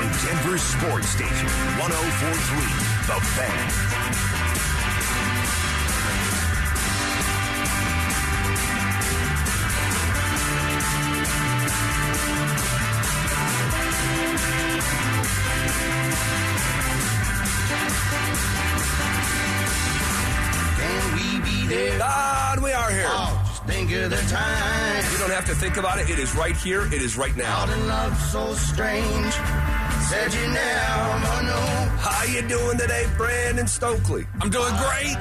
on Denver Sports Station 1043 The Fan. Can we be there? God, we are here. Oh, just think of the time. You don't have to think about it. It is right here. It is right now. Out in love so strange. Said you never know. How you doing today, Brandon Stokley? I'm doing great.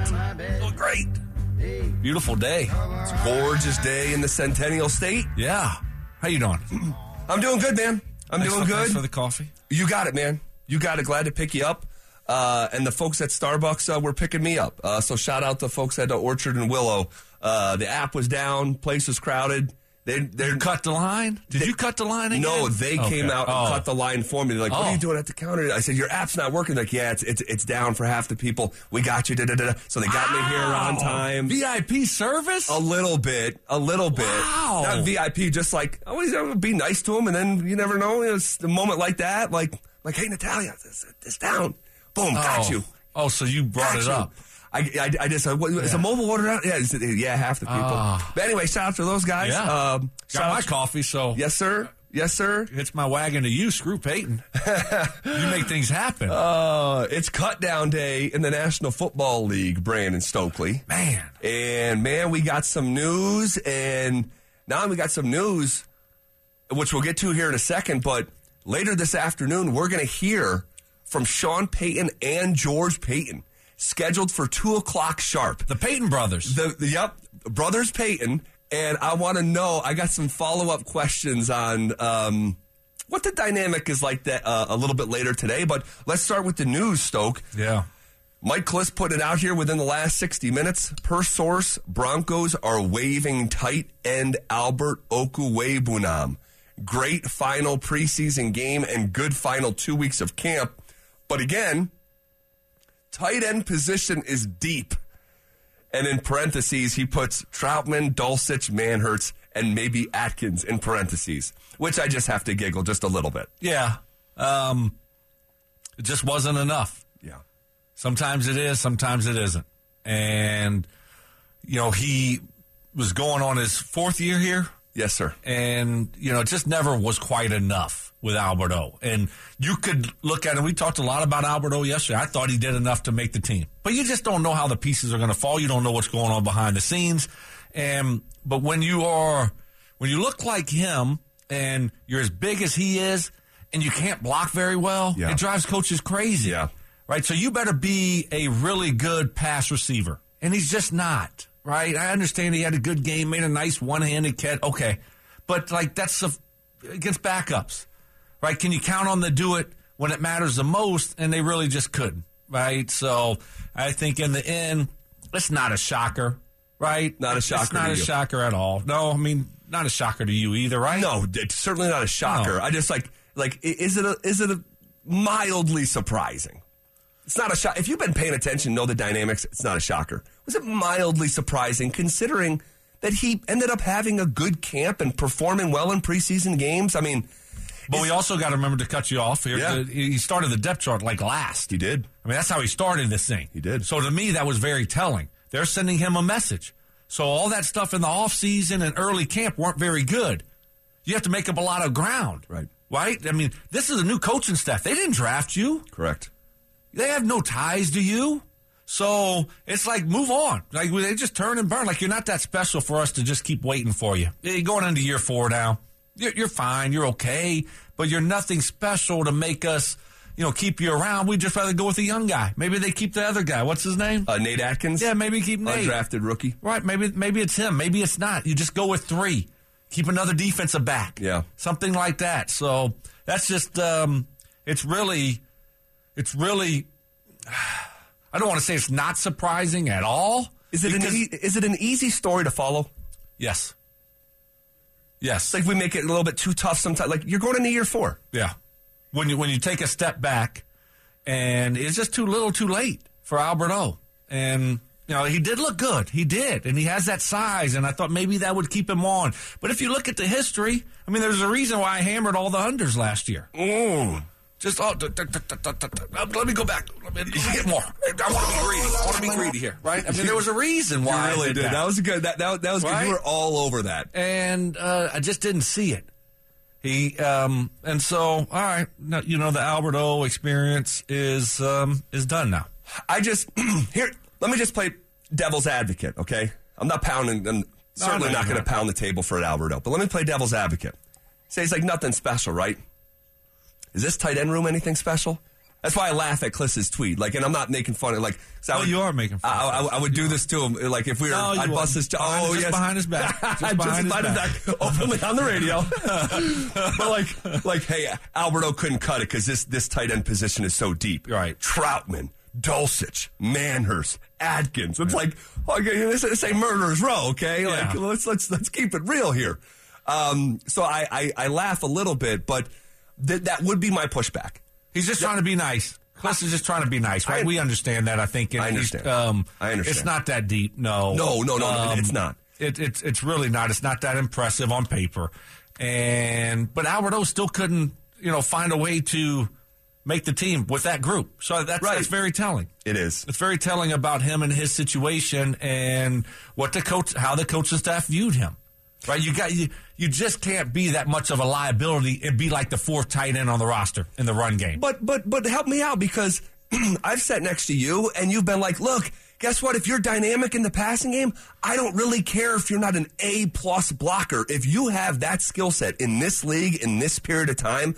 Doing great. Beautiful day. It's a gorgeous day in the Centennial State. Yeah. How you doing? I'm doing good, man. I'm Thanks doing for- thanks good. for the coffee. You got it, man. You got it. Glad to pick you up. Uh, and the folks at Starbucks uh, were picking me up. Uh, so shout out to folks at Orchard and Willow. Uh, the app was down. Place was crowded. They, they're Cut the line? Did you cut the line again? No, they came out and Oh. cut the line for me. They're like, "What are Oh. you doing at the counter?" I said, "Your app's not working." They're like, "Yeah, it's it's it's down for half the people. We got you." Da, da, da. So they got me here on time. VIP service? A little bit, a little bit. Wow. Not VIP, just like always be nice to them, and then you never know. It's the moment like that, like like, hey Natalia, this, this down, boom, got Oh. you. Oh, so you brought Got it you. up. I, I, I just, uh, what, is a mobile order out? Yeah, yeah, half the people. Ah. But anyway, shout out to those guys. Yeah. Um, shout Got my out- coffee, so Yes, sir. Yes, sir. it's my wagon to you. Screw Peyton. you make things happen. Uh, it's cut down day in the National Football League, Brandon Stokley. Man. And man, we got some news, and now we got some news, which we'll get to here in a second. But later this afternoon, we're going to hear from Sean Payton and George Paton, scheduled for two o'clock sharp. The Peyton brothers. The, the yep, brothers Payton, and I want to know. I got some follow up questions on um, what the dynamic is like that uh, a little bit later today. But let's start with the news, Stoke. yeah. Mike Klis put it out here within the last 60 minutes. Per source, Broncos are waving tight end Albert Okwuegbunam. Great final preseason game and good final two weeks of camp. But again, tight end position is deep. And in parentheses, he puts Trautman, Dulcich, Manhertz, and maybe Adkins in parentheses, which I just have to giggle just a little bit. Yeah. Um, it just wasn't enough. Yeah. Sometimes it is, sometimes it isn't. And, you know, he was going on his fourth year here, Yes, sir. and, you know, it just never was quite enough with Alberto. And you could look at it. We talked a lot about Alberto yesterday. I thought he did enough to make the team. But you just don't know how the pieces are going to fall. You don't know what's going on behind the scenes. And, but when you are, when you look like him and you're as big as he is and you can't block very well, Yeah. it drives coaches crazy. Yeah. Right. So you better be a really good pass receiver. And he's just not. Right. I understand he had a good game, made a nice one handed catch. Okay. But like that's a, against backups. Right. Can you count on the do it when it matters the most? And they really just couldn't. Right. So I think in the end, it's not a shocker. Right. Not a shocker It's not a you. shocker at all. No, I mean, not a shocker to you either. Right. No, it's certainly not a shocker. No. I just like like is it a is it a mildly surprising? It's not a shock. If you've been paying attention, know the dynamics. It's not a shocker. Was it mildly surprising considering that he ended up having a good camp and performing well in preseason games? I mean, But we also got to remember to cut you off here. Yeah. He started the depth chart like last. he did. I mean, that's how he started this thing. He did. So to me, that was very telling. They're sending him a message. So all that stuff in the offseason and early camp weren't very good. You have to make up a lot of ground. Right. Right? I mean, this is a new coaching staff. They didn't draft you. Correct. They have no ties to you. So it's like, move on. Like, they just turn and burn. Like, you're not that special for us to just keep waiting for you. You're going into year four now. You're, you're fine. You're okay. But you're nothing special to make us, you know, keep you around. We'd just rather go with a young guy. Maybe they keep the other guy. What's his name? Uh, Nate Adkins. yeah, maybe keep Nate. undrafted rookie. Right. Maybe, maybe it's him. Maybe it's not. You just go with three. Keep another defensive back. Yeah. Something like that. So that's just, um, it's really, it's really, I don't want to say it's not surprising at all. Is it an e- is it an easy story to follow? Yes. Yes. It's like we make it a little bit too tough sometimes. Like you're going into year four. Yeah. When you when you take a step back, and it's just too little, too late for Alberto. And you know he did look good. He did, and he has that size. And I thought maybe that would keep him on. But if you look at the history, I mean, there's a reason why I hammered all the unders last year. Mm. Just oh, d- let me go back. Let me, get more. I want to be greedy. I want to be greedy here, right? I mean, there was a reason why. You I really did did. that. That was good. That that, that was good. You were all over that. and uh, I just didn't see it. He um, and so all right, you know the Albert O experience is um, is done now. I just here. Let me just play devil's advocate. Okay, I'm not pounding. I'm certainly no, not going to pound the table for an Alberto. But let me play devil's advocate. Say it's like nothing special, right? Is this tight end room anything special? That's why I laugh at Klis's tweet. Like, and I'm not making fun of like. 'cause I Oh, would- you are making fun I, I, I would do this to him. Like if we were, No, I'd bust wouldn't. his. Behind- oh just yes, behind his back. Just Just behind his back. openly on the radio. but like, like, hey, Alberto couldn't cut it because this this tight end position is so deep. Right. Trautman, Dulcich, Manhertz, Adkins. It's like, okay, this, this ain't murderers row, okay? Like, let's let's let's keep it real here. Um, so I, I I laugh a little bit, but th- that would be my pushback. He's just trying to be nice. Klis is just trying to be nice, right? I- we understand that. I think. I understand. Um, I understand. It's not that deep. No. No, no, no, no, Um, it's not. It, it's it's really not. It's not that impressive on paper. And but Alberto still couldn't, you know, find a way to make the team with that group. So that's Right. that's very telling. It is. It's very telling about him and his situation and what the coach, how the coaching staff viewed him. Right? You got you. You just can't be that much of a liability and be like the fourth tight end on the roster in the run game. But but but help me out because I've sat next to you and you've been like, look, guess what? If you're dynamic in the passing game, I don't really care if you're not an A plus blocker. If you have that skill set in this league in this period of time.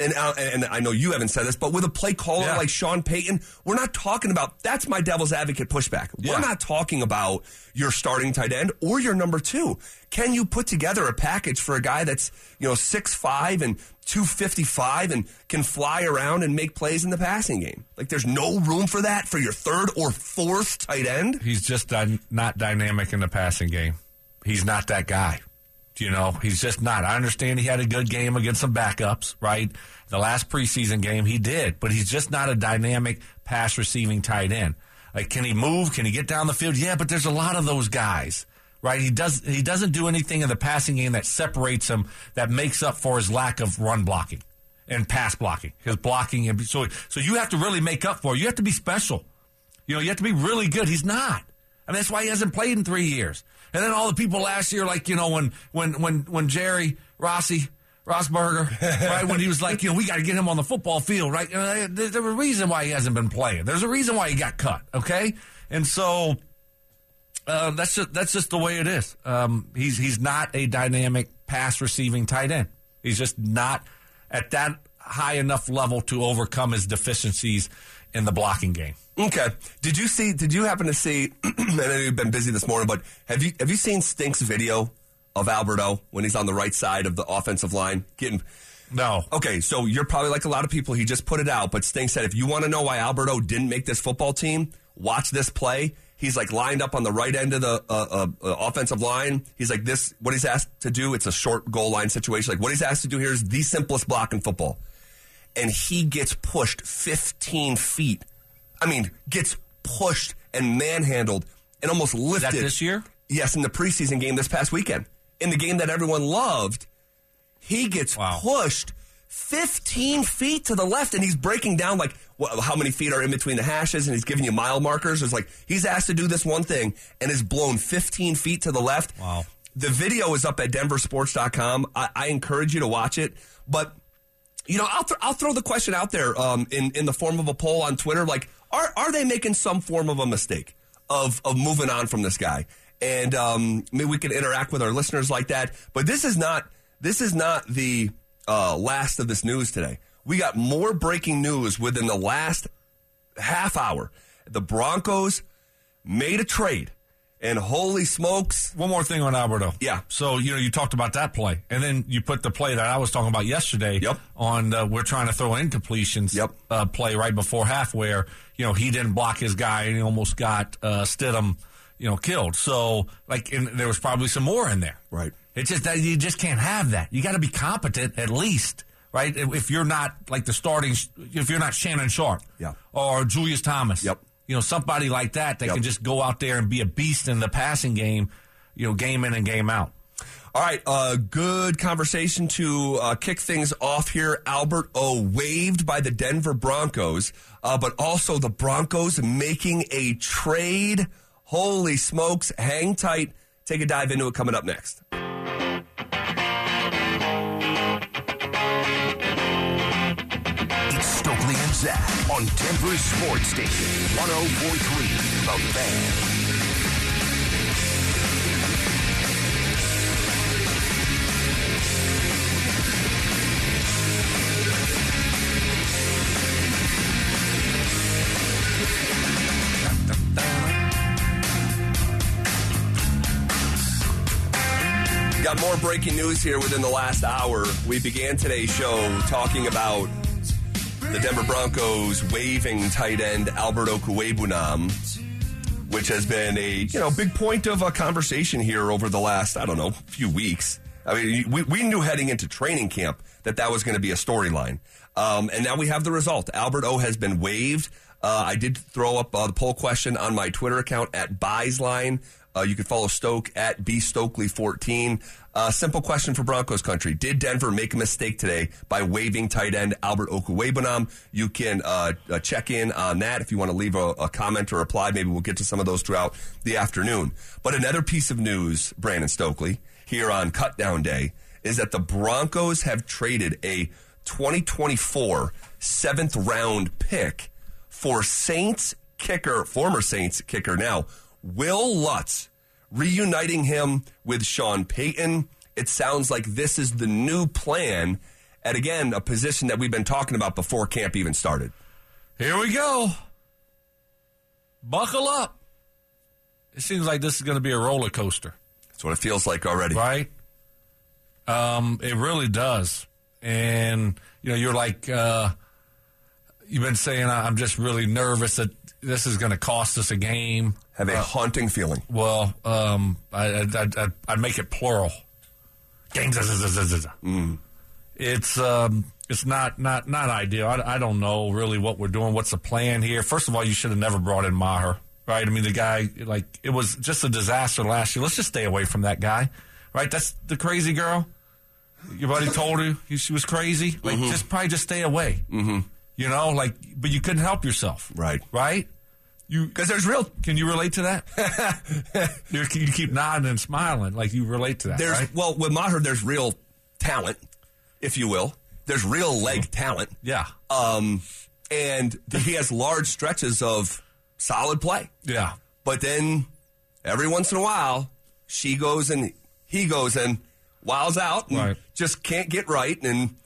And, uh, and I know you haven't said this, but with a play caller Yeah. like Sean Payton, we're not talking about that's my devil's advocate pushback. Yeah. We're not talking about your starting tight end or your number two. Can you put together a package for a guy that's, you know, six five and 255 and can fly around and make plays in the passing game? Like there's no room for that for your third or fourth tight end? He's just dy- not dynamic in the passing game. He's not that guy. You know, he's just not. I understand he had a good game against some backups, right? The last preseason game he did, but he's just not a dynamic pass receiving tight end. Like, can he move? Can he get down the field? Yeah, but there's a lot of those guys, right? He does. He doesn't do anything in the passing game that separates him, that makes up for his lack of run blocking and pass blocking. His blocking, and so so you have to really make up for. it. You have to be special. You know, you have to be really good. He's not. And that's why he hasn't played in three years. And then all the people last year, like, you know, when when when when Jerry Rossi Rosberger, right, when he was like, you know, we got to get him on the football field, right? Uh, There's a reason why he hasn't been playing. There's a reason why he got cut, okay? And so uh, that's just that's just the way it is. Um, he's he's not a dynamic pass receiving tight end. He's just not at that high enough level to overcome his deficiencies in the blocking game. Okay. Did you see? Did you happen to see? I know you've been busy this morning, but have you have you seen Stink's video of Alberto when he's on the right side of the offensive line getting? No. Okay, so you're probably like a lot of people. He just put it out, but Stink said if you want to know why Alberto didn't make this football team, watch this play. He's like lined up on the right end of the uh, uh, uh, offensive line. He's like this. What he's asked to do, it's a short goal line situation. Like what he's asked to do here is the simplest block in football, and he gets pushed 15 feet. I mean, gets pushed and manhandled and almost lifted. this year? Yes, in the preseason game this past weekend. In the game that everyone loved, he gets Wow. pushed 15 feet to the left and he's breaking down like wh- how many feet are in between the hashes and he's giving you mile markers. It's like he's asked to do this one thing and is blown 15 feet to the left. Wow. The video is up at denversports.com. I, I encourage you to watch it. But, you know, I'll, th- I'll throw the question out there um, in, in the form of a poll on Twitter. Like, are, are they making some form of a mistake of, of moving on from this guy? And um, maybe we can interact with our listeners like that. But this is not this is not the uh, last of this news today. We got more breaking news within the last half hour. The Broncos made a trade, and holy smokes, One more thing on Alberto. Yeah. So, you know, you talked about that play, and then you put the play that I was talking about yesterday Yep. on uh, we're trying to throw incompletions Yep. uh, play right before half where, you know, he didn't block his guy and he almost got uh, Stidham, you know, killed. So, like, and there was probably some more in there. Right. It's just that you just can't have that. You got to be competent at least, right? If if you're not like the starting, if you're not Shannon Sharpe, Yeah. or Julius Thomas, Yep. You know, somebody like that that Yep. can just go out there and be a beast in the passing game, you know, game in and game out. All right, uh, good conversation to uh, kick things off here. Albert O waived by the Denver Broncos, uh, but also the Broncos making a trade. Holy smokes! Hang tight. Take a dive into it coming up next. Zach on Denver Sports Station 1043 The Fan. Got more breaking news here within the last hour. We began today's show talking about the Denver Broncos waving tight end Albert Okwuegbunam, which has been a you know big point of a conversation here over the last I don't know few weeks. I mean, we, we knew heading into training camp that that was going to be a storyline, um, and now we have the result. Albert O has been waived. Uh, I did throw up uh, the poll question on my Twitter account at Buysline. Uh, you can follow Stoke at B Stokely14. Uh, simple question for Broncos country. Did Denver make a mistake today by waiving tight end Albert Okwuegbunam? You can uh, uh, check in on that if you want to leave a, a comment or reply. Maybe we'll get to some of those throughout the afternoon. But another piece of news, Brandon Stokley, here on Cutdown Day, is that the Broncos have traded a 2024 seventh round pick for Saints kicker, former Saints kicker now, Will Lutz, reuniting him with Sean Payton. It sounds like this is the new plan at, again, a position that we've been talking about before camp even started. Here we go. Buckle up. It seems like this is going to be a roller coaster, That's what it feels like already. right? Um, it really does. And, you know, you're like, uh, you've been saying, I'm just really nervous that this is going to cost us a game. Have a haunting feeling. Well, um, I, I, I, I'd make it plural. Games. It's um, it's not not not ideal. I, I don't know really what we're doing. What's the plan here? First of all, you should have never brought in Maher, right? I mean, the guy like it was just a disaster last year. Let's just stay away from that guy, right? That's the crazy girl. Your buddy told you she was crazy. Like, just probably just stay away. Mm-hmm. You know, like, but you couldn't help yourself, Right. Right? You Because there's real can you relate to that? you you keep nodding and smiling like you relate to that, There's right? well with Maher, there's real talent, if you will. There's real leg talent, Yeah, um, and he has large stretches of solid play. yeah, But then every once in a while, she goes and he goes and wows out and Right. just can't get right. And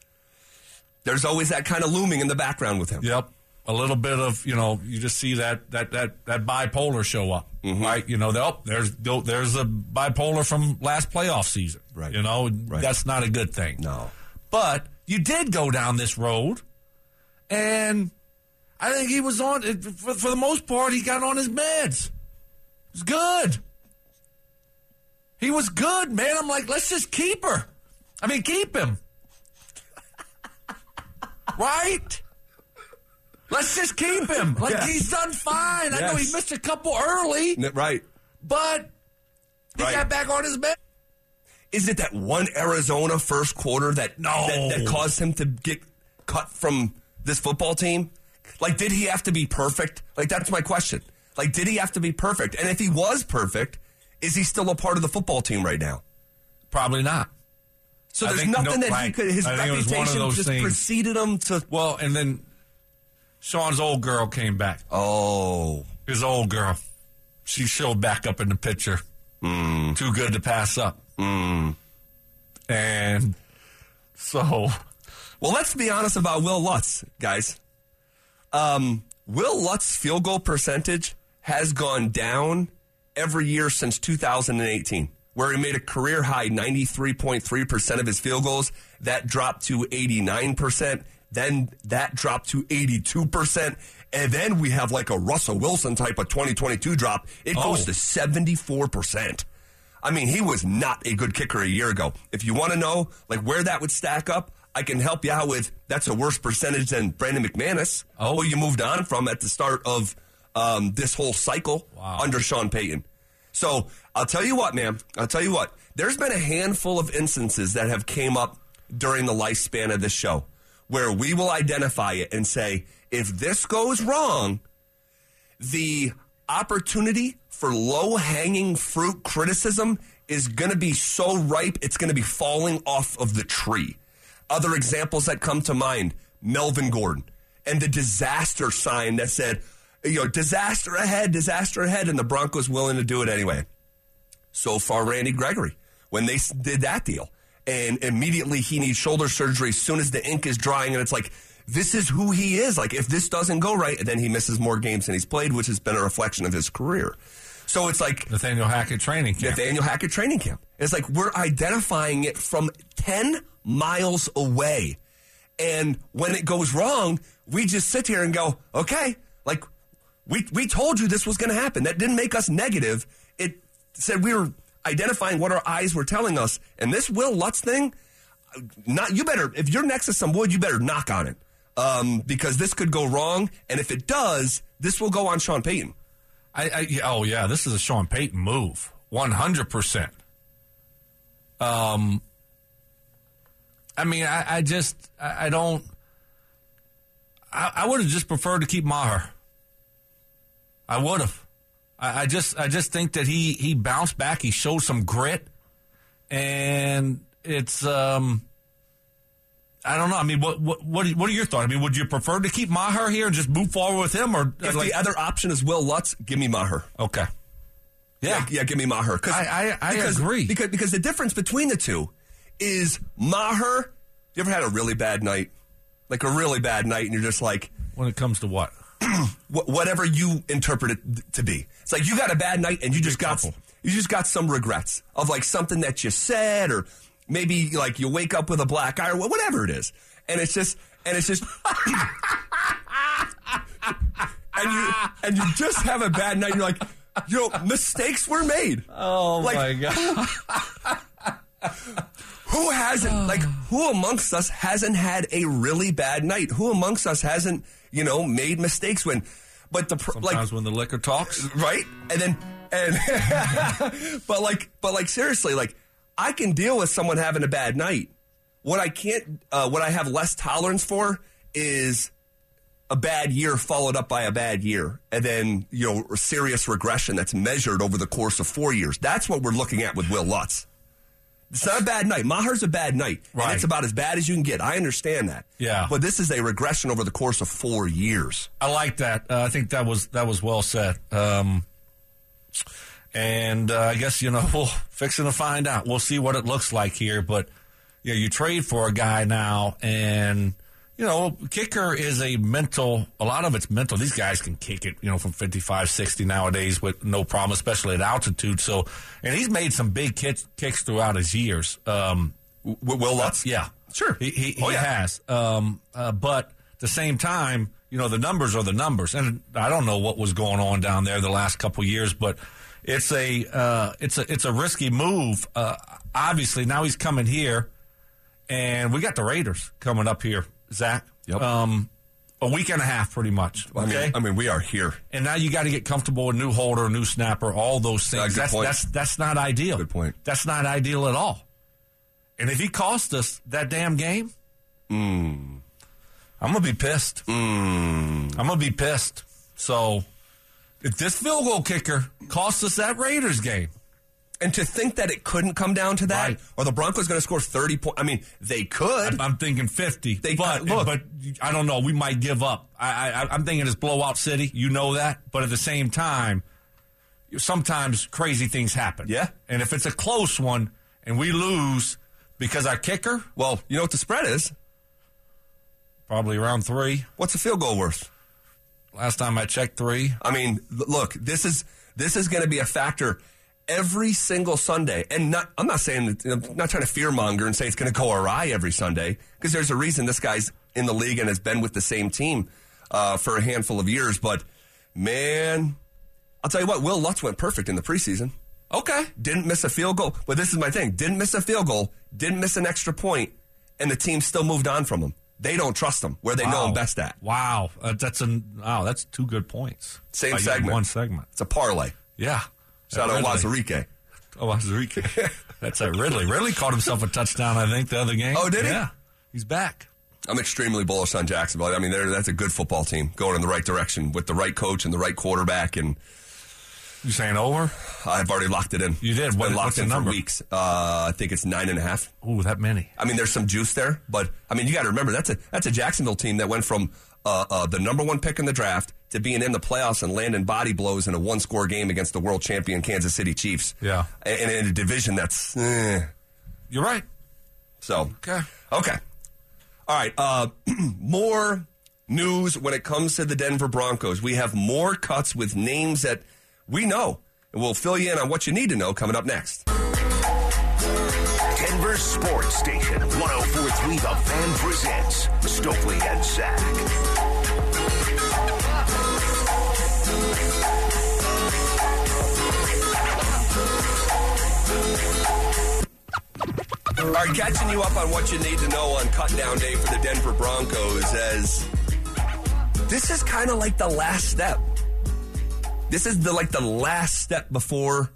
there's always that kind of looming in the background with him. yep. A little bit of you know, you just see that that that that bipolar show up, Mm-hmm. right? You know, oh, there's there's a bipolar from last playoff season, Right. You know, Right. that's not a good thing. No. but you did go down this road, and I think he was on for, for the most part. He got on his meds. It was good. He was good, man. I'm like, let's just keep her. I mean, keep him. Right? Let's just keep him. Like Yeah. he's done fine. I know he missed a couple early, Right. but he Right. got back on his med. Is it that one Arizona first quarter that, No. that that caused him to get cut from this football team? Like, did he have to be perfect? Like, that's my question. Like, did he have to be perfect? And if he was perfect, is he still a part of the football team right now? Probably not. So there's nothing no, that he could. His I think it was one of reputation just things. preceded him to. Well, and then Sean's old girl came back. Oh, His old girl. She showed back up in the picture. Too good to pass up. And so, well, let's be honest about Will Lutz, guys. Um, Will Lutz's field goal percentage has gone down every year since 2018, where he made a career high 93.3% of his field goals. That dropped to 89%. Then that dropped to 82%. And then we have like a Russell Wilson type of 2022 drop. It goes Oh. to 74%. I mean, he was not a good kicker a year ago. If you want to know like where that would stack up, I can help you out with that's a worse percentage than Brandon McManus. Oh. who you moved on from at the start of um, this whole cycle Wow. under Sean Payton. So I'll tell you what, man. I'll tell you what. There's been a handful of instances that have came up during the lifespan of this show where we will identify it and say, if this goes wrong, the opportunity for low hanging fruit criticism is going to be so ripe, it's going to be falling off of the tree. Other examples that come to mind Melvin Gordon and the disaster sign that said, you know, disaster ahead, disaster ahead, and the Broncos willing to do it anyway. So far, Randy Gregory, when they did that deal, and immediately he needs shoulder surgery as soon as the ink is drying, and it's like, this is who he is. Like, if this doesn't go right, then he misses more games than he's played, which has been a reflection of his career. So it's like Nathaniel Hackett training camp. Nathaniel Hackett training camp. It's like we're identifying it from 10 miles away. And when it goes wrong, we just sit here and go, okay, like we, we told you this was going to happen. That didn't make us negative. It said we were identifying what our eyes were telling us. And this Will Lutz thing, not you better, if you're next to some wood, you better knock on it. Um, because this could go wrong. And if it does, this will go on Sean Payton. I, I oh yeah, this is a Sean Payton move, one hundred percent. Um, I mean, I, I just I, I don't. I, I would have just preferred to keep Maher. I would have. I, I just I just think that he he bounced back. He showed some grit, and it's um. I don't know. I mean, what what what are, what are your thoughts? I mean, would you prefer to keep Maher here and just move forward with him, or If like, the other option is Will Lutz, give me Maher. okay? Yeah, yeah, give me Maher. 'Cause- I- I- I because, agree. because because the difference between the two is Maher. You ever had a really bad night, like a really bad night, and you're just like, When it comes to what? wh- whatever you interpret it to be. It's like you got a bad night, and you just got you just got some regrets of like something that you said, or maybe like you wake up with a black eye, or whatever it is, and it's just and it's just. And you and you just have a bad night. You're like, know, mistakes were made. Oh Like- my god! Who hasn't, like, who amongst us hasn't had a really bad night? Who amongst us hasn't, you know, made mistakes when, but the, pr- like, Sometimes when the liquor talks, right? And then, and, but like, but like, seriously, like, I can deal with someone having a bad night. What I can't, uh, what I have less tolerance for is a bad year followed up by a bad year and then, you know, serious regression that's measured over the course of four years. That's what we're looking at with Will Lutz. It's not a bad night. Maher's a bad night. Right. And it's about as bad as you can get. I understand that. Yeah. But this is a regression over the course of four years. I like that. Uh, I think that was that was well said. Um, and uh, I guess you know we'll fixing to find out. We'll see what it looks like here. But yeah, you trade for a guy now, and you know, kicker is a mental. A lot of it's mental. These guys can kick it, you know, from 55, 60 nowadays with no problem, especially at altitude. So, and he's made some big kicks, kicks throughout his years. Um, W- Will Lutz? yeah, Sure. He, he, Oh, he yeah. has. Um, uh, but at the same time, you know, the numbers are the numbers, and I don't know what was going on down there the last couple of years, but it's a uh, it's a it's a risky move. Uh, obviously, now he's coming here, and we got the Raiders coming up here, Zach. Yep. Um, a week and a half, pretty much. I mean, Okay. I mean, we are here. and now you got to get comfortable with new holder, new snapper, all those things. that's point. that's that's not ideal. Good point. That's not ideal at all. And if he cost us that damn game, Hmm. I'm gonna be pissed. I'm gonna be pissed. So if this field goal kicker cost us that Raiders game, And to think that it couldn't come down to that, Right. or the Broncos going to score 30 points. I mean, they could. I'm, thinking 50. They- but look. but I don't know. We might give up. I, I I'm thinking it's blowout city. You know that. But at the same time, sometimes crazy things happen. Yeah. And if it's a close one and we lose because our kicker well, you know what the spread is? probably around three. What's the field goal worth? Last time I checked, three. I mean, look, this is this is going to be a factor every single Sunday. And not, I'm not saying that, I'm not trying to fearmonger and say it's going to go awry every Sunday because there's a reason this guy's in the league and has been with the same team uh, for a handful of years. But man, I'll tell you what, Will Lutz went perfect in the preseason. Okay. Didn't miss a field goal. But this is my thing. Didn't miss a field goal. Didn't miss an extra point, and the team still moved on from him. They don't trust him where they know Wow. him best at. Wow, uh, that's an wow. That's two good points. Same By segment. one segment. It's a parlay. Yeah. Shout out Ridley. Wazarike. Oh, Wazarike. That's a Ridley. Ridley caught himself a touchdown, I think, the other game. Oh, did he? Yeah. He's back. I'm extremely bullish on Jacksonville. I mean, they're, that's a good football team going in the right direction with the right coach and the right quarterback. And You saying over? I've already locked it in. You did? It's What- been locked in number? for weeks. Uh, I think it's nine and a half. Ooh, that many. I mean, there's some juice there, but I mean, you got to remember that's a that's a Jacksonville team that went from uh, uh, the number one pick in the draft to being in the playoffs and landing body blows in a one score game against the world champion Kansas City Chiefs. Yeah. and, and in a division that's eh. You're right. so Okay. Okay. All right. Uh, more news when it comes to the Denver Broncos. We have more cuts with names that we know. And we'll fill you in on what you need to know coming up next. Denver Sports Station 1043 The Fan presents Stokley and Zach. All right, catching you up on what you need to know on cut down day for the Denver Broncos as this is kind of like the last step. This is the like the last step before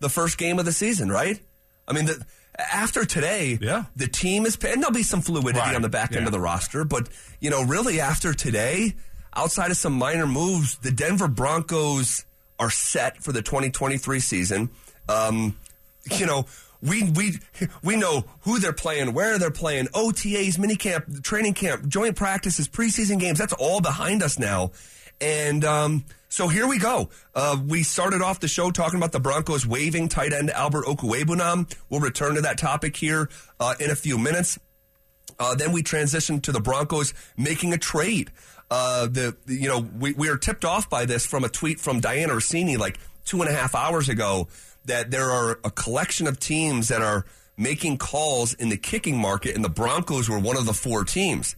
the first game of the season, right? I mean, the, after today, Yeah. the team is, and there'll be some fluidity Right, on the back end yeah. of the roster, but you know, really after today, outside of some minor moves, the Denver Broncos are set for the 2023 season. Um, you know, we we we know who they're playing, where they're playing, OTAs, minicamp, training camp, joint practices, preseason games. That's all behind us now, and um, so here we go. Uh, we started off the show talking about the Broncos waiving tight end Albert Okwuegbunam. We'll return to that topic here uh, in a few minutes. Uh, then we transitioned to the Broncos making a trade. Uh, the- you know we, we are tipped off by this from a tweet from Dianna Russini like two and a half hours ago that there are a collection of teams that are making calls in the kicking market, and the Broncos were one of the four teams.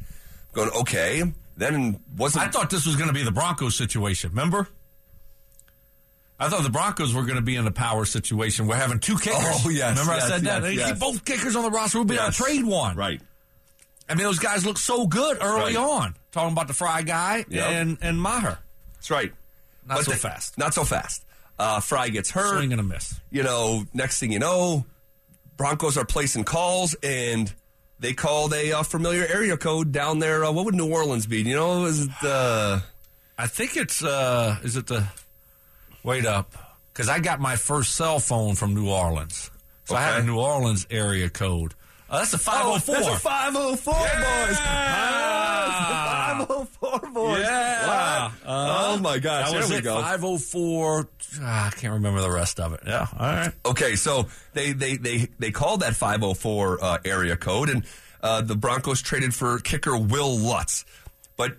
Going okay, then wasn't I thought this was going to be the Broncos situation. Remember? I thought the Broncos were going to be in a power situation. We're having two kickers. Oh, yes, Remember yes, I said that? yes, They yes. keep both kickers on the roster. We'll be on trade one. right. I mean, those guys look so good early Right. on. Talking about the Fry guy Yep. and and Maher. That's right. Not so the- fast. Not so fast. Uh, Fry gets hurt. Swing and a miss. you know, next thing you know, Broncos are placing calls and they called a uh, familiar area code down there. Uh, what would New Orleans be? You know, is it uh, I think it's uh is it the wait up because I got my first cell phone from New Orleans, so I have a New Orleans area code. Oh, that's a five oh four. That's a 504, boys. Ah, that's the 504, boys. Yeah. What? oh, my gosh. That There we it. go. Five oh four. I can't remember the rest of it. Yeah. All right. Okay, so they they they they called that 504 uh, area code, and uh, the Broncos traded for kicker Will Lutz, but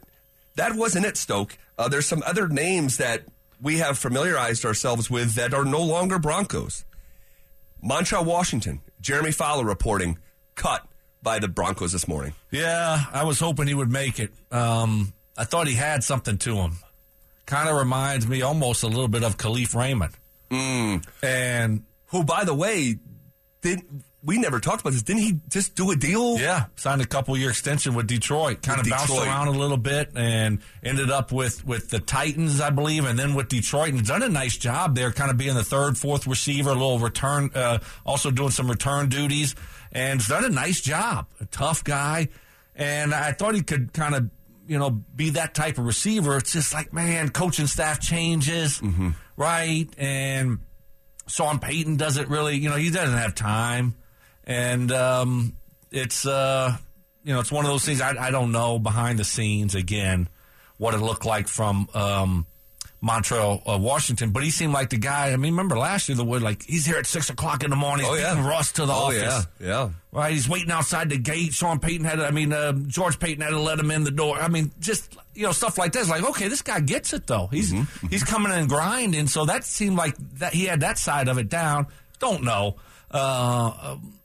that wasn't it. Stoke. Uh, there's some other names that we have familiarized ourselves with that are no longer Broncos. Montrell, Washington. Jeremy Fowler reporting cut by the Broncos this morning. Yeah, I was hoping he would make it. Um, I thought he had something to him. Kind of reminds me almost a little bit of Kalif Raymond. Mm. And Who, by the way, did we never talked about this? Didn't he just do a deal? yeah, signed a couple year extension with Detroit. Kind of bounced around a little bit and ended up with with the Titans, I believe, and then with Detroit and done a nice job there, kind of being the third, fourth receiver, a little return, uh, also doing some return duties, and has done a nice job. A tough guy, and I thought he could kind of you know be that type of receiver. It's just like man, coaching staff changes, right, and. Sean Payton doesn't really, you know, he doesn't have time, and um, it's, uh, you know, it's one of those things. I, I don't know behind the scenes again what it looked like from um, Montrell, uh, Washington, but he seemed like the guy. I mean, remember last year the wood like he's here at six o'clock in the morning. He's Oh, yeah. Russ to the Oh office. yeah, yeah. Right, he's waiting outside the gate. Sean Payton had, I mean, uh, George Paton had to let him in the door. I mean, just you know, stuff like that. Like, okay, this guy gets it though. He's he's coming in and grinding. So that seemed like that he had that side of it down. Don't know, uh, um,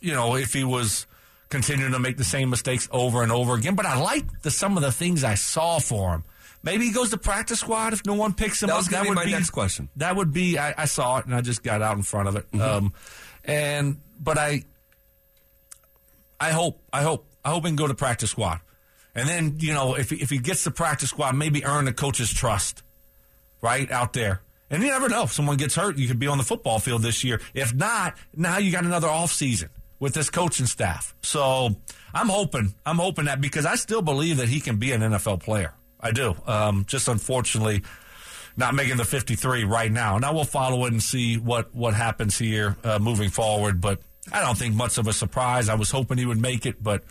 you know, if he was continuing to make the same mistakes over and over again. But I like the some of the things I saw for him. Maybe he goes to practice squad if no one picks him That up. gonna be my next question. Mm-hmm. That would be. I, I saw it and I just got out in front of it. Um, and but I, I hope, I hope, I hope he can go to practice squad, and then you know if he, if he gets to practice squad, maybe earn the coach's trust, right out there, and And you never know. If someone gets hurt, you could be on the football field this year. If not, now you got another off season with this coaching staff. So I'm hoping, I'm hoping that because I still believe that he can be an NFL player. I do. Um, just unfortunately, not making the 53 right now. Now we'll follow it and see what what happens here uh, moving forward. But I don't think much of a surprise. I was hoping he would make it, but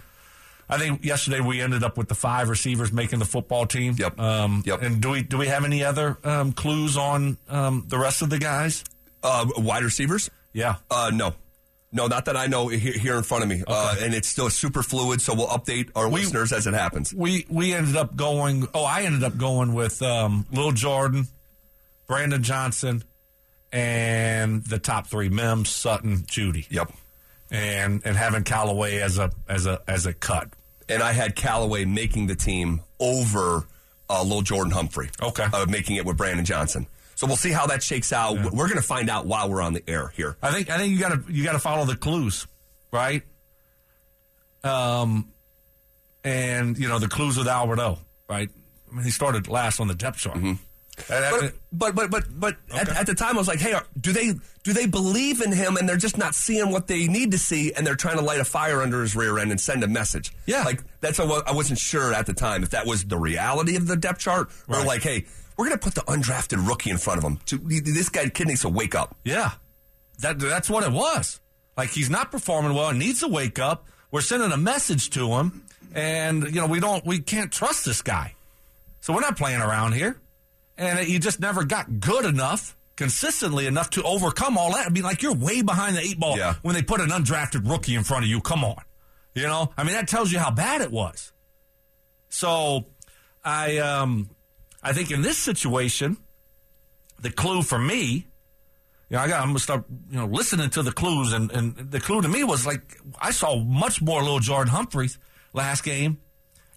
I think yesterday we ended up with the five receivers making the football team. Yep. Um, Yep. And do we do we have any other um, clues on um, the rest of the guys? Uh, wide receivers? Yeah. Uh, no. No, not that I know here, here in front of me. Uh, and it's still super fluid, so we'll update our listeners as it happens. We we ended up going. Oh, I ended up going with um, Lil Jordan, Brandon Johnson, and the top three: Mims, Sutton, Jeudy. Yep. and and having Callaway as a as a as a cut. And I had Callaway making the team over uh, Lil Jordan Humphrey. Okay. Uh, making it with Brandon Johnson. So we'll see how that shakes out. We're going to find out while we're on the air here. I think I think you got to you got to follow the clues, right? Um, and you know the clues with Albert O, right? I mean, he started last on the depth chart. That- But but but but, but at, at the time I was like, hey, are- do they do they believe in him and they're just not seeing what they need to see and they're trying to light a fire under his rear end and send a message? Yeah. like that's what I wasn't sure at the time if that was the reality of the depth chart or Right. like, hey, we're going to put the undrafted rookie in front of him. To, this guy kid needs to wake up. Yeah, that that's what it was. Like he's not performing well and needs to wake up. We're sending a message to him, and you know we don't we can't trust this guy, so we're not playing around here. And he just never got good enough, consistently enough to overcome all that. I mean, like you're way behind the eight ball Yeah. when they put an undrafted rookie in front of you. Come on, you know. I mean, that tells you how bad it was. So, I um, I think in this situation, the clue for me you know, I got. I'm gonna start, you know, listening to the clues, and, and the clue to me was like I saw much more little Jordan Humphreys last game,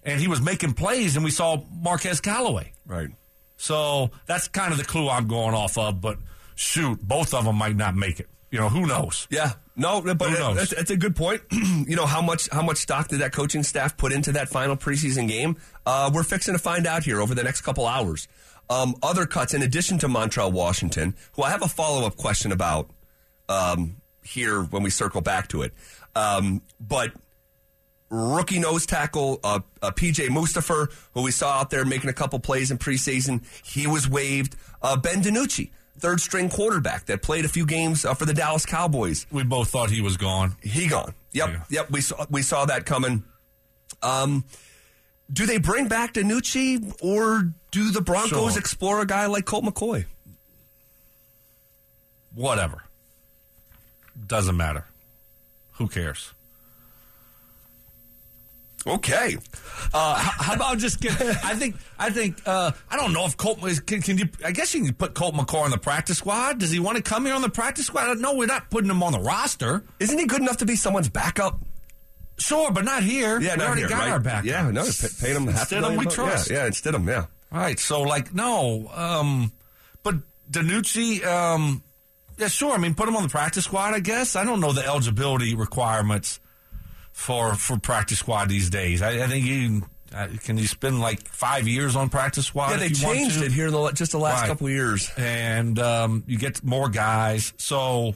and he was making plays, and we saw Marquez Callaway. Right. So that's kind of the clue I'm going off of. But shoot, both of them might not make it. You know, who knows? Yeah, no, but Who knows? that's, that's a good point. you know how much how much stock did that coaching staff put into that final preseason game? Uh, we're fixing to find out here over the next couple hours. Um, other cuts in addition to Montrell Washington, who I have a follow up question about um, here when we circle back to it. Um, but rookie nose tackle uh, uh, PJ Mustipher, who we saw out there making a couple plays in preseason, he was waived. Uh, ben DiNucci, third string quarterback that played a few games uh, for the Dallas Cowboys, We both thought he was gone. he gone. Yep, Yeah. yep. We saw we saw that coming. Um, do they bring back DiNucci or do the Broncos Sure. explore a guy like Colt McCoy? Whatever. Doesn't matter. Who cares? Okay. Uh, how, how about just get? I think. I think. Uh, I don't know if Colt is. Can, can you? I guess you can put Colt McCoy on the practice squad. Does he want to come here on the practice squad? No, we're not putting him on the roster. Isn't he good enough to be someone's backup? Sure, but not here. Yeah, we not already here, got right? our back. Yeah, no, pay, paying him half a Instead of we bucks. trust. Yeah, yeah, instead of yeah. Right. So, like, no. Um, but DiNucci, um, yeah, sure. I mean, put him on the practice squad. I guess. I don't know the eligibility requirements for for practice squad these days. I, I think you uh, can you spend like five years on practice squad. Yeah, if they you want changed to? it here in the, just the last Right. couple of years. and um, you get more guys. So,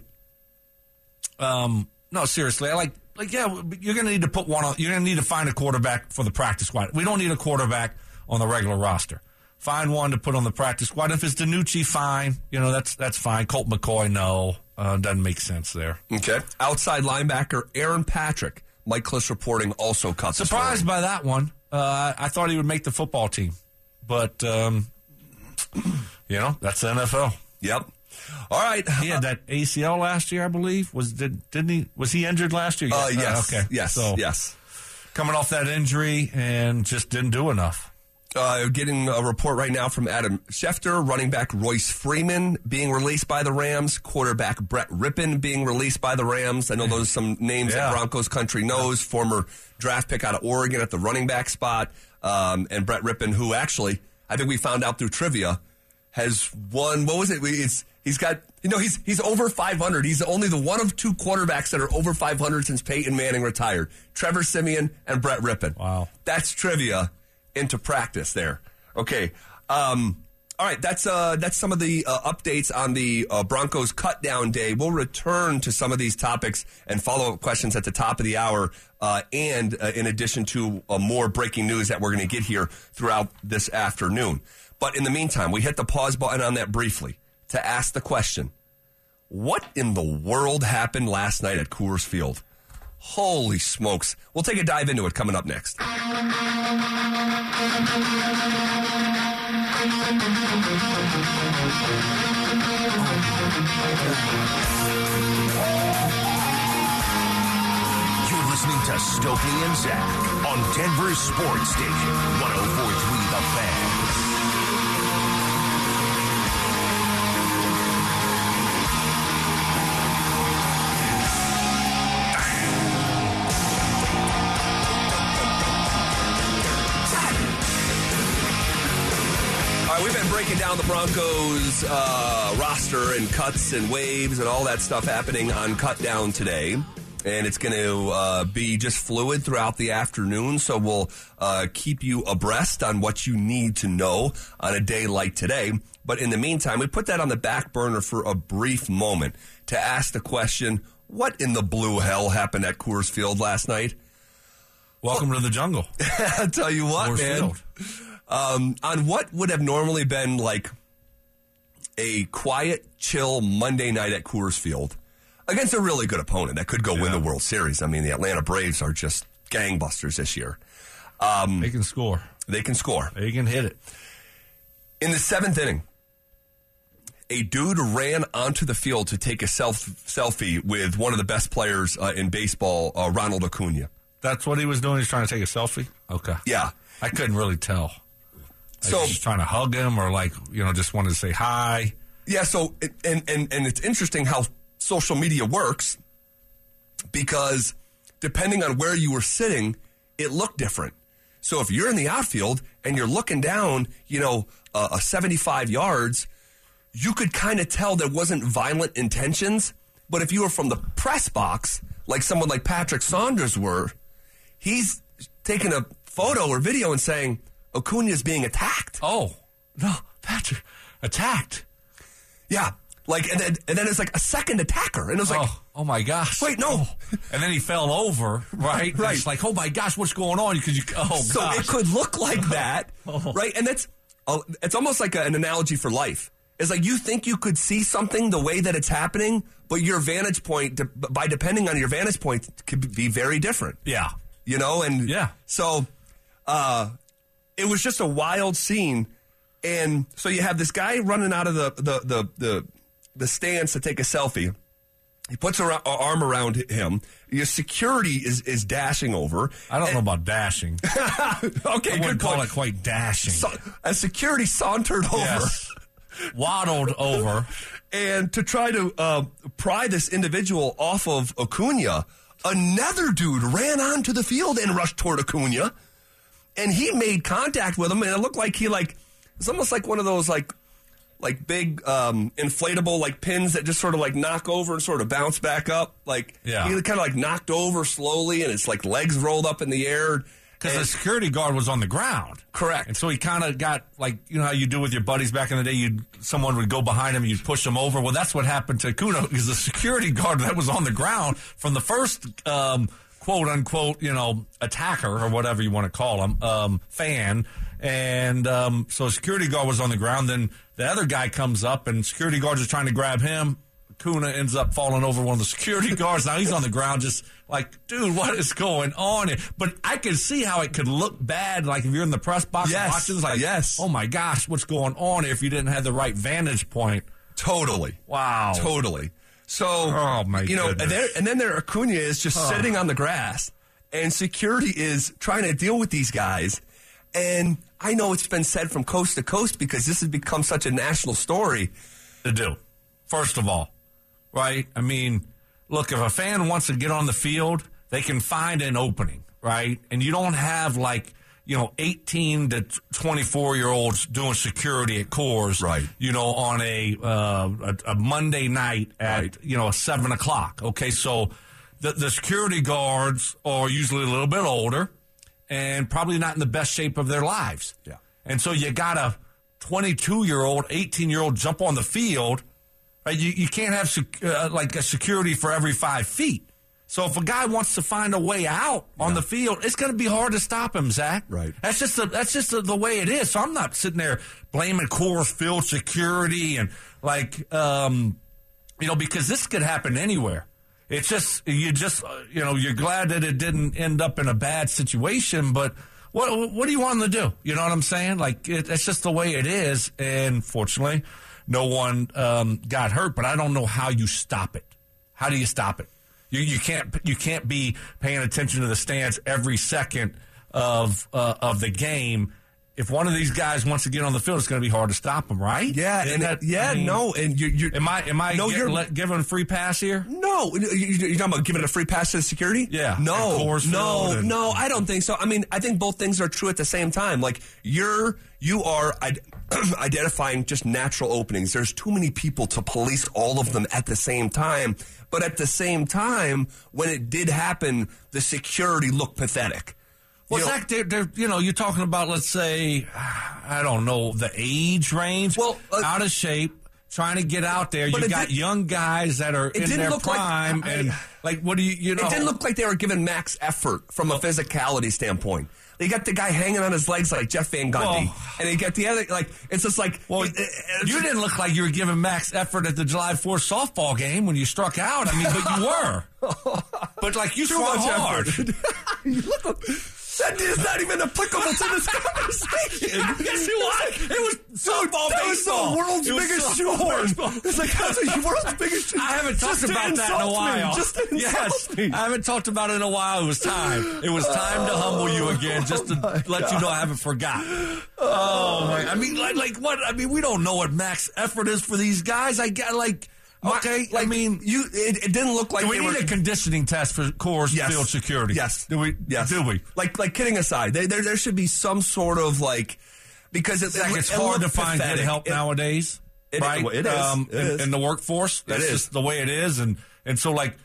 um, no, seriously, I like like yeah, you're going to need to put one on. You're going to need to find a quarterback for the practice squad. We don't need a quarterback on the regular roster. Find one to put on the practice squad. If it's DiNucci, fine. You know that's that's fine. Colt McCoy, no, uh, doesn't make sense there. Okay. Outside linebacker Aaron Patrick. Mike Klis reporting also cut the Surprised by that one. Uh, I thought he would make the football team, but um, you know that's the NFL. Yep. All right. He had that ACL last year, I believe. Was did didn't he? Was he injured last year? Uh, yes. okay. Yes. So Yes. coming off that injury and just didn't do enough. Uh, getting a report right now from Adam Schefter, running back Royce Freeman being released by the Rams, quarterback Brett Rypien being released by the Rams. I know those are some names Yeah. that Broncos country knows. Former draft pick out of Oregon at the running back spot, um, and Brett Rypien, who actually I think we found out through trivia has won. What was it? It's he's got you know he's he's over 500. He's only the one of two quarterbacks that are over 500 since Peyton Manning retired. Trevor Siemian and Brett Rippon. Wow. That's trivia into practice there. Okay. Um, all right, that's uh, that's some of the uh, updates on the uh, Broncos cut down day. We'll return to some of these topics and follow up questions at the top of the hour, uh, and uh, in addition to uh, more breaking news that we're going to get here throughout this afternoon. But in the meantime, we hit the pause button on that briefly to ask the question: What in the world happened last night at Coors Field? Holy smokes! We'll take a dive into it coming up next. You're listening to Stokley and Zach on Denver Sports Station 1043 The Fan. Down the Broncos uh, roster and cuts and waves and all that stuff happening on Cut Down today. And it's going to uh, be just fluid throughout the afternoon. So we'll uh, keep you abreast on what you need to know on a day like today. But in the meantime, we put that on the back burner for a brief moment to ask the question what in the blue hell happened at Coors Field last night? Welcome to the jungle. I'll tell you what, Coors man. Field. Um, on what would have normally been like a quiet, chill Monday night at Coors Field against a really good opponent that could go win the World Series. I mean, the Atlanta Braves are just gangbusters this year. They can score. They can score. They can hit it. In the seventh inning, a dude ran onto the field to take a self selfie with one of the best players uh, in baseball, uh, Ronald Acuna. That's what he was doing. He's trying to take a selfie. Okay. Yeah. I couldn't really tell. Like So- just trying to hug him, or like you know, just wanted to say hi. Yeah, so it- and and and it's interesting how social media works because depending on where you were sitting, it looked different. So if you're in the outfield and you're looking down, you know, uh, a 75 yards, you could kind of tell there wasn't violent intentions. But if you were from the press box, like someone like Patrick Saunders were, he's taking a photo or video and saying Acuna's being attacked. Oh no, Patrick attacked. Yeah. Like, and then, and then it's like a second attacker. And it was like, oh, oh my gosh! wait, no. And then he fell over. Right. Right. It's like, oh my gosh, what's going on? Because you. Oh so gosh. it could look like that, Oh. right? And that's, uh, it's almost like a, an analogy for life. It's like you think you could see something the way that it's happening, but your vantage point, by depending on your vantage point, could be very different. yeah. You know, and Yeah. so uh, it was just a wild scene, and so you have this guy running out of the the the the, the stands to take a selfie. He puts a arm around him. Your security is is dashing over. I don't know about dashing. okay, I good wouldn't call point. it quite dashing. So, a security sauntered over yes. Waddled over. and to try to uh, pry this individual off of Acuna, another dude ran onto the field and rushed toward Acuna, and he made contact with him, and it looked like he like it's almost like one of those like like big um, inflatable like pins that just sort of like knock over and sort of bounce back up. Like Yeah. he kind of like knocked over slowly, and it's like legs rolled up in the air. Because the security guard was on the ground. Correct. And so he kind of got like you know how you do with your buddies back in the day. You someone would go behind him, and you'd push him over. Well, that's what happened to Kuno because the security guard that was on the ground from the first um, quote unquote you know attacker or whatever you want to call him um, fan. And um, so security guard was on the ground. Then the other guy comes up and security guards are trying to grab him. Kuna ends up falling over one of the security guards. Now he's on the ground, just like, dude, what is going on? But I can see how it could look bad, like if you're in the press box Yes, watching, it's like, yes. oh my gosh, what's going on? If you didn't have the right vantage point, Totally. wow, Totally. So, Oh, my you know, and, there, and then there Acuna is just sitting on the grass, and security is trying to deal with these guys. And I know it's been said from coast to coast because this has become such a national story. to do. First of all, right? I mean, look, if a fan wants to get on the field, they can find an opening, right? And you don't have like, you know, 18 to 24 year olds doing security at Coors, Right. You know, on a, uh, a, a Monday night at, Right. you know, seven o'clock. Okay. So the, the security guards are usually a little bit older and probably not in the best shape of their lives. Yeah. And so you got a 22 year old, 18 year old jump on the field, right? You, you can't have sec- uh, like a security for every five feet. So if a guy wants to find a way out on the field, it's going to be hard to stop him, Zach. Right. That's just the, that's just the, the way it is. So I'm not sitting there blaming Coors Field security and like, um, you know, because this could happen anywhere. It's just you just uh, you know you're glad that it didn't end up in a bad situation, but what what do you want them to do? You know what I'm saying? Like it, it's just the way it is, and fortunately, no one um, got hurt. But I don't know how you stop it. How do you stop it? You you can't you can't be paying attention to the stands every second of uh, of the game. If one of these guys wants to get on the field, it's going to be hard to stop them, right? Yeah, Isn't and that- yeah, I mean, no, and you're, you're Am I am I No, get- you're- let- giving a free pass here? No, you- you're talking about giving a free pass to the security? Yeah, No, no, and- no. I don't think so. I mean, I think both things are true at the same time. Like you're, you are id- identifying just natural openings. There's too many people to police all of them at the same time. But at the same time, when it did happen, the security looked pathetic. Well, You know- Zach, they're, they're, you know, you're talking about, let's say, I don't know, the age range. Well, uh, out of shape, trying to get out there. You got did- young guys that are in didn't their look like- prime, I- and like, what do you, you know? It didn't look like they were giving max effort from a physicality standpoint. They got the guy hanging on his legs like Jeff Van Gundy, Well- and they get the other like it's just like Well, it- it- you didn't look like you were giving max effort at the July 4th softball game when you struck out. I mean, but you were. But like you too swung hard. You look- that is not even applicable to this conversation. Yes, it was. It was softball that was the world's biggest shoehorn. It's like that's the world's biggest. I haven't talked about that in a insult me. while. Just yes, me. I haven't talked about it in a while. It was time. It was time to humble you oh again, just to let you know I haven't forgot. Oh my! I mean, like, like what? I mean, we don't know what max effort is for these guys. I get like, okay. I mean, you. It, it didn't look like do we need were, a conditioning test for Coors Yes. Field security? Yes. Do we? Yes. Do we? Like, like kidding aside, there, there, there should be some sort of like because it, Zach, it, it's it hard to find pathetic. good help It- nowadays, it- right? it is. Um, in, is. in the workforce. That's just the way it is, and and so like,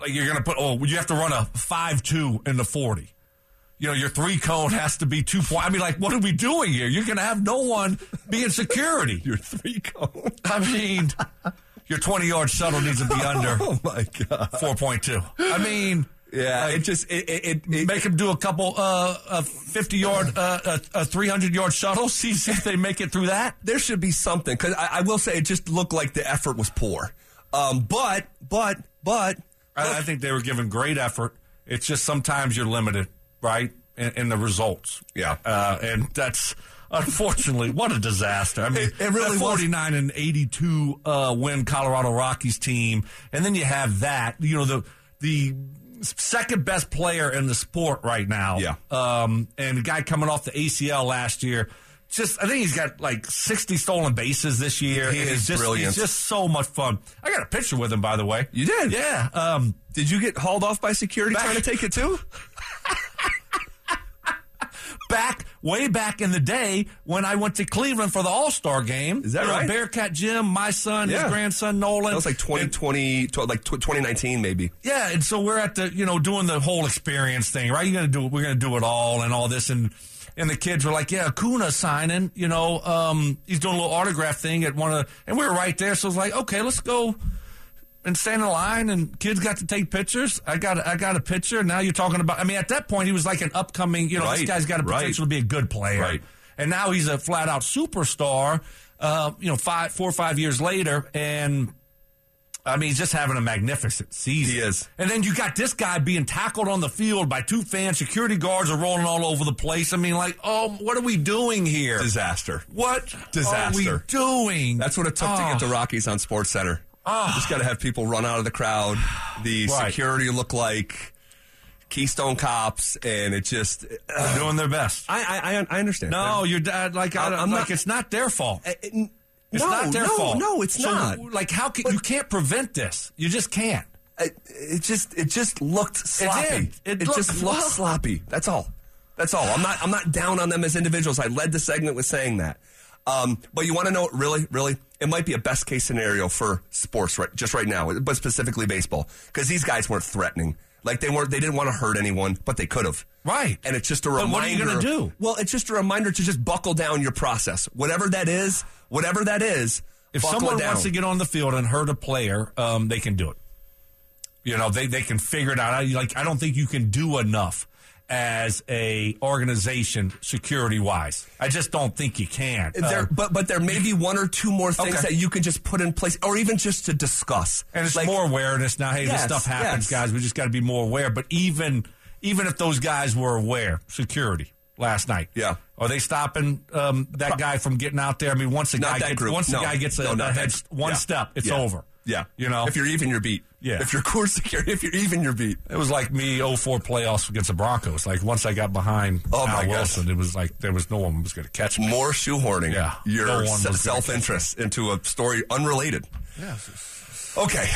like you're gonna put oh, you have to run a five two in the forty. You know, your three cone has to be two point. I mean, like, what are we doing here? You're gonna have no one being security. Your three cone. I mean, your twenty yard shuttle needs to be under Oh my god. four point two. I mean. Yeah, like, it just it it, it, make them do a couple uh, uh fifty yard uh, three hundred yard shuttle See, see if they make it through that. there should be something because I, I will say it just looked like the effort was poor. Um, but but but I, I think they were given great effort. It's just sometimes you're limited, right, in, in the results. Yeah. uh, and that's unfortunately what a disaster. I mean, It- it really that was. 49 and 82 uh, win Colorado Rockies team, and then you have that. You know the the second best player in the sport right now. Yeah. um, and a guy coming off the ACL last year. Just, I think he's got like 60 stolen bases this year. He is just, brilliant. He's just so much fun. I got a picture with him, by the way. You did? Yeah. Um, did you get hauled off by security Back- trying to take it too? back way back in the day when I went to Cleveland for the All Star game. Is that right? Bearcat Jim, my son, Yeah. his grandson Nolan. That was like 2020, tw- like 2019 maybe. Yeah, and so we're at the you know doing the whole experience thing, right? You're gonna do we're gonna do it all and all this and and the kids were like, yeah, Kuna signing, you know, um, he's doing a little autograph thing at one of, and we were right there, so it was like, okay, let's go and stand in line, and kids got to take pictures. I got I got a picture. Now you're talking about. I mean, at that point, he was like an upcoming. You know, this guy's got a right. potential to be a good player. Right. And now he's a flat out superstar. Uh, you know, five, four or five years later, and I mean, he's just having a magnificent season. He is. And then you got this guy being tackled on the field by two fans. Security guards are rolling all over the place. I mean, like, oh, what are we doing here? Disaster. What Disaster. are we doing? That's what it took to Oh. get the Rockies on Sports Center. Just got to have people run out of the crowd. The Right. security look like Keystone cops, and it just. They're doing their best. I I I- understand. No, your dad like I, I'm like not- it's not their fault. Uh, it- It's no, not their no, fault. No, it's So, not. Like how can you can't prevent this? You just can't. it, it just it just looked sloppy. did. It looked- just looked sloppy. That's all. That's all. I'm not I'm not down on them as individuals. I led the segment with saying that. Um, but you want to know really, really, it might be a best case scenario for sports right just right now, but specifically baseball, because these guys weren't threatening Like they weren't, they didn't want to hurt anyone, but they could have. Right. And it's just a But reminder. what are you gonna do? Well, it's just a reminder to just buckle down your process, whatever that is. Whatever that is. If someone down. wants to get on the field and hurt a player, um, they can do it. You know, they, they can figure it out. I, like I don't think you can do enough as a organization security wise. I just don't think you can. There, Uh, but but there may be one or two more things Okay. that you could just put in place, or even just to discuss. and it's Like, more awareness now. Hey, Yes, this stuff happens, yes. guys. We just got to be more aware. But even even if those guys were aware, security last night, Yeah. are they stopping um, that guy from getting out there? I mean, once the Not guy gets, once No. the guy gets a, No, a head, one yeah. step, it's Yeah. over. Yeah, you know, if you're even your beat. Yeah. if you're Coors security, if you're even your beat. It was like me 04 playoffs against the Broncos. Like once I got behind Oh, Al my gosh. Wilson, it was like there was no one was going to catch me. More shoehorning Yeah, your no self interest into a story unrelated. Yeah. Okay,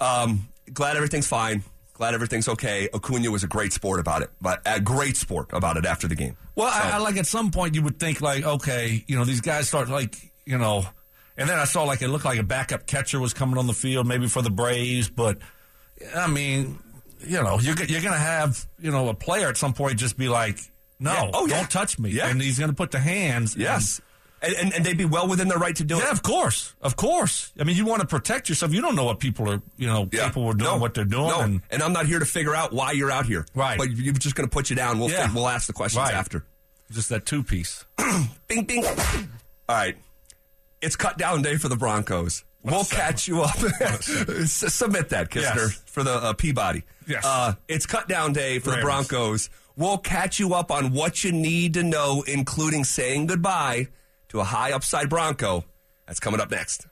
um, glad everything's fine. Glad everything's okay. Acuna was a great sport about it, but a great sport about it after the game. Well, I, I like at some point you would think like, okay, you know, these guys start like, you know, and then I saw like it looked like a backup catcher was coming on the field, maybe for the Braves, but I mean, you know, you're you're going to have you know a player at some point just be like, no, Yeah. Oh, don't yeah. touch me, Yeah. and he's going to put the hands, Yes. And, and, and they'd be well within their right to do yeah, it. Yeah, of course, of course. I mean, you want to protect yourself. You don't know what people are, you know, Yeah. people are doing, No. what they're doing, No. and And I'm not here to figure out why you're out here. Right. But you're just going to put you down. We'll, Yeah. we'll ask the questions Right. after. just that two piece. Bing, bing. All right. It's cut down day for the Broncos. We'll catch you up. S- Submit that, Kistner, Yes. for the uh, Peabody. Yes. Uh, it's cut down day for the Broncos. We'll catch you up on what you need to know, including saying goodbye to a high upside Bronco. That's coming up next.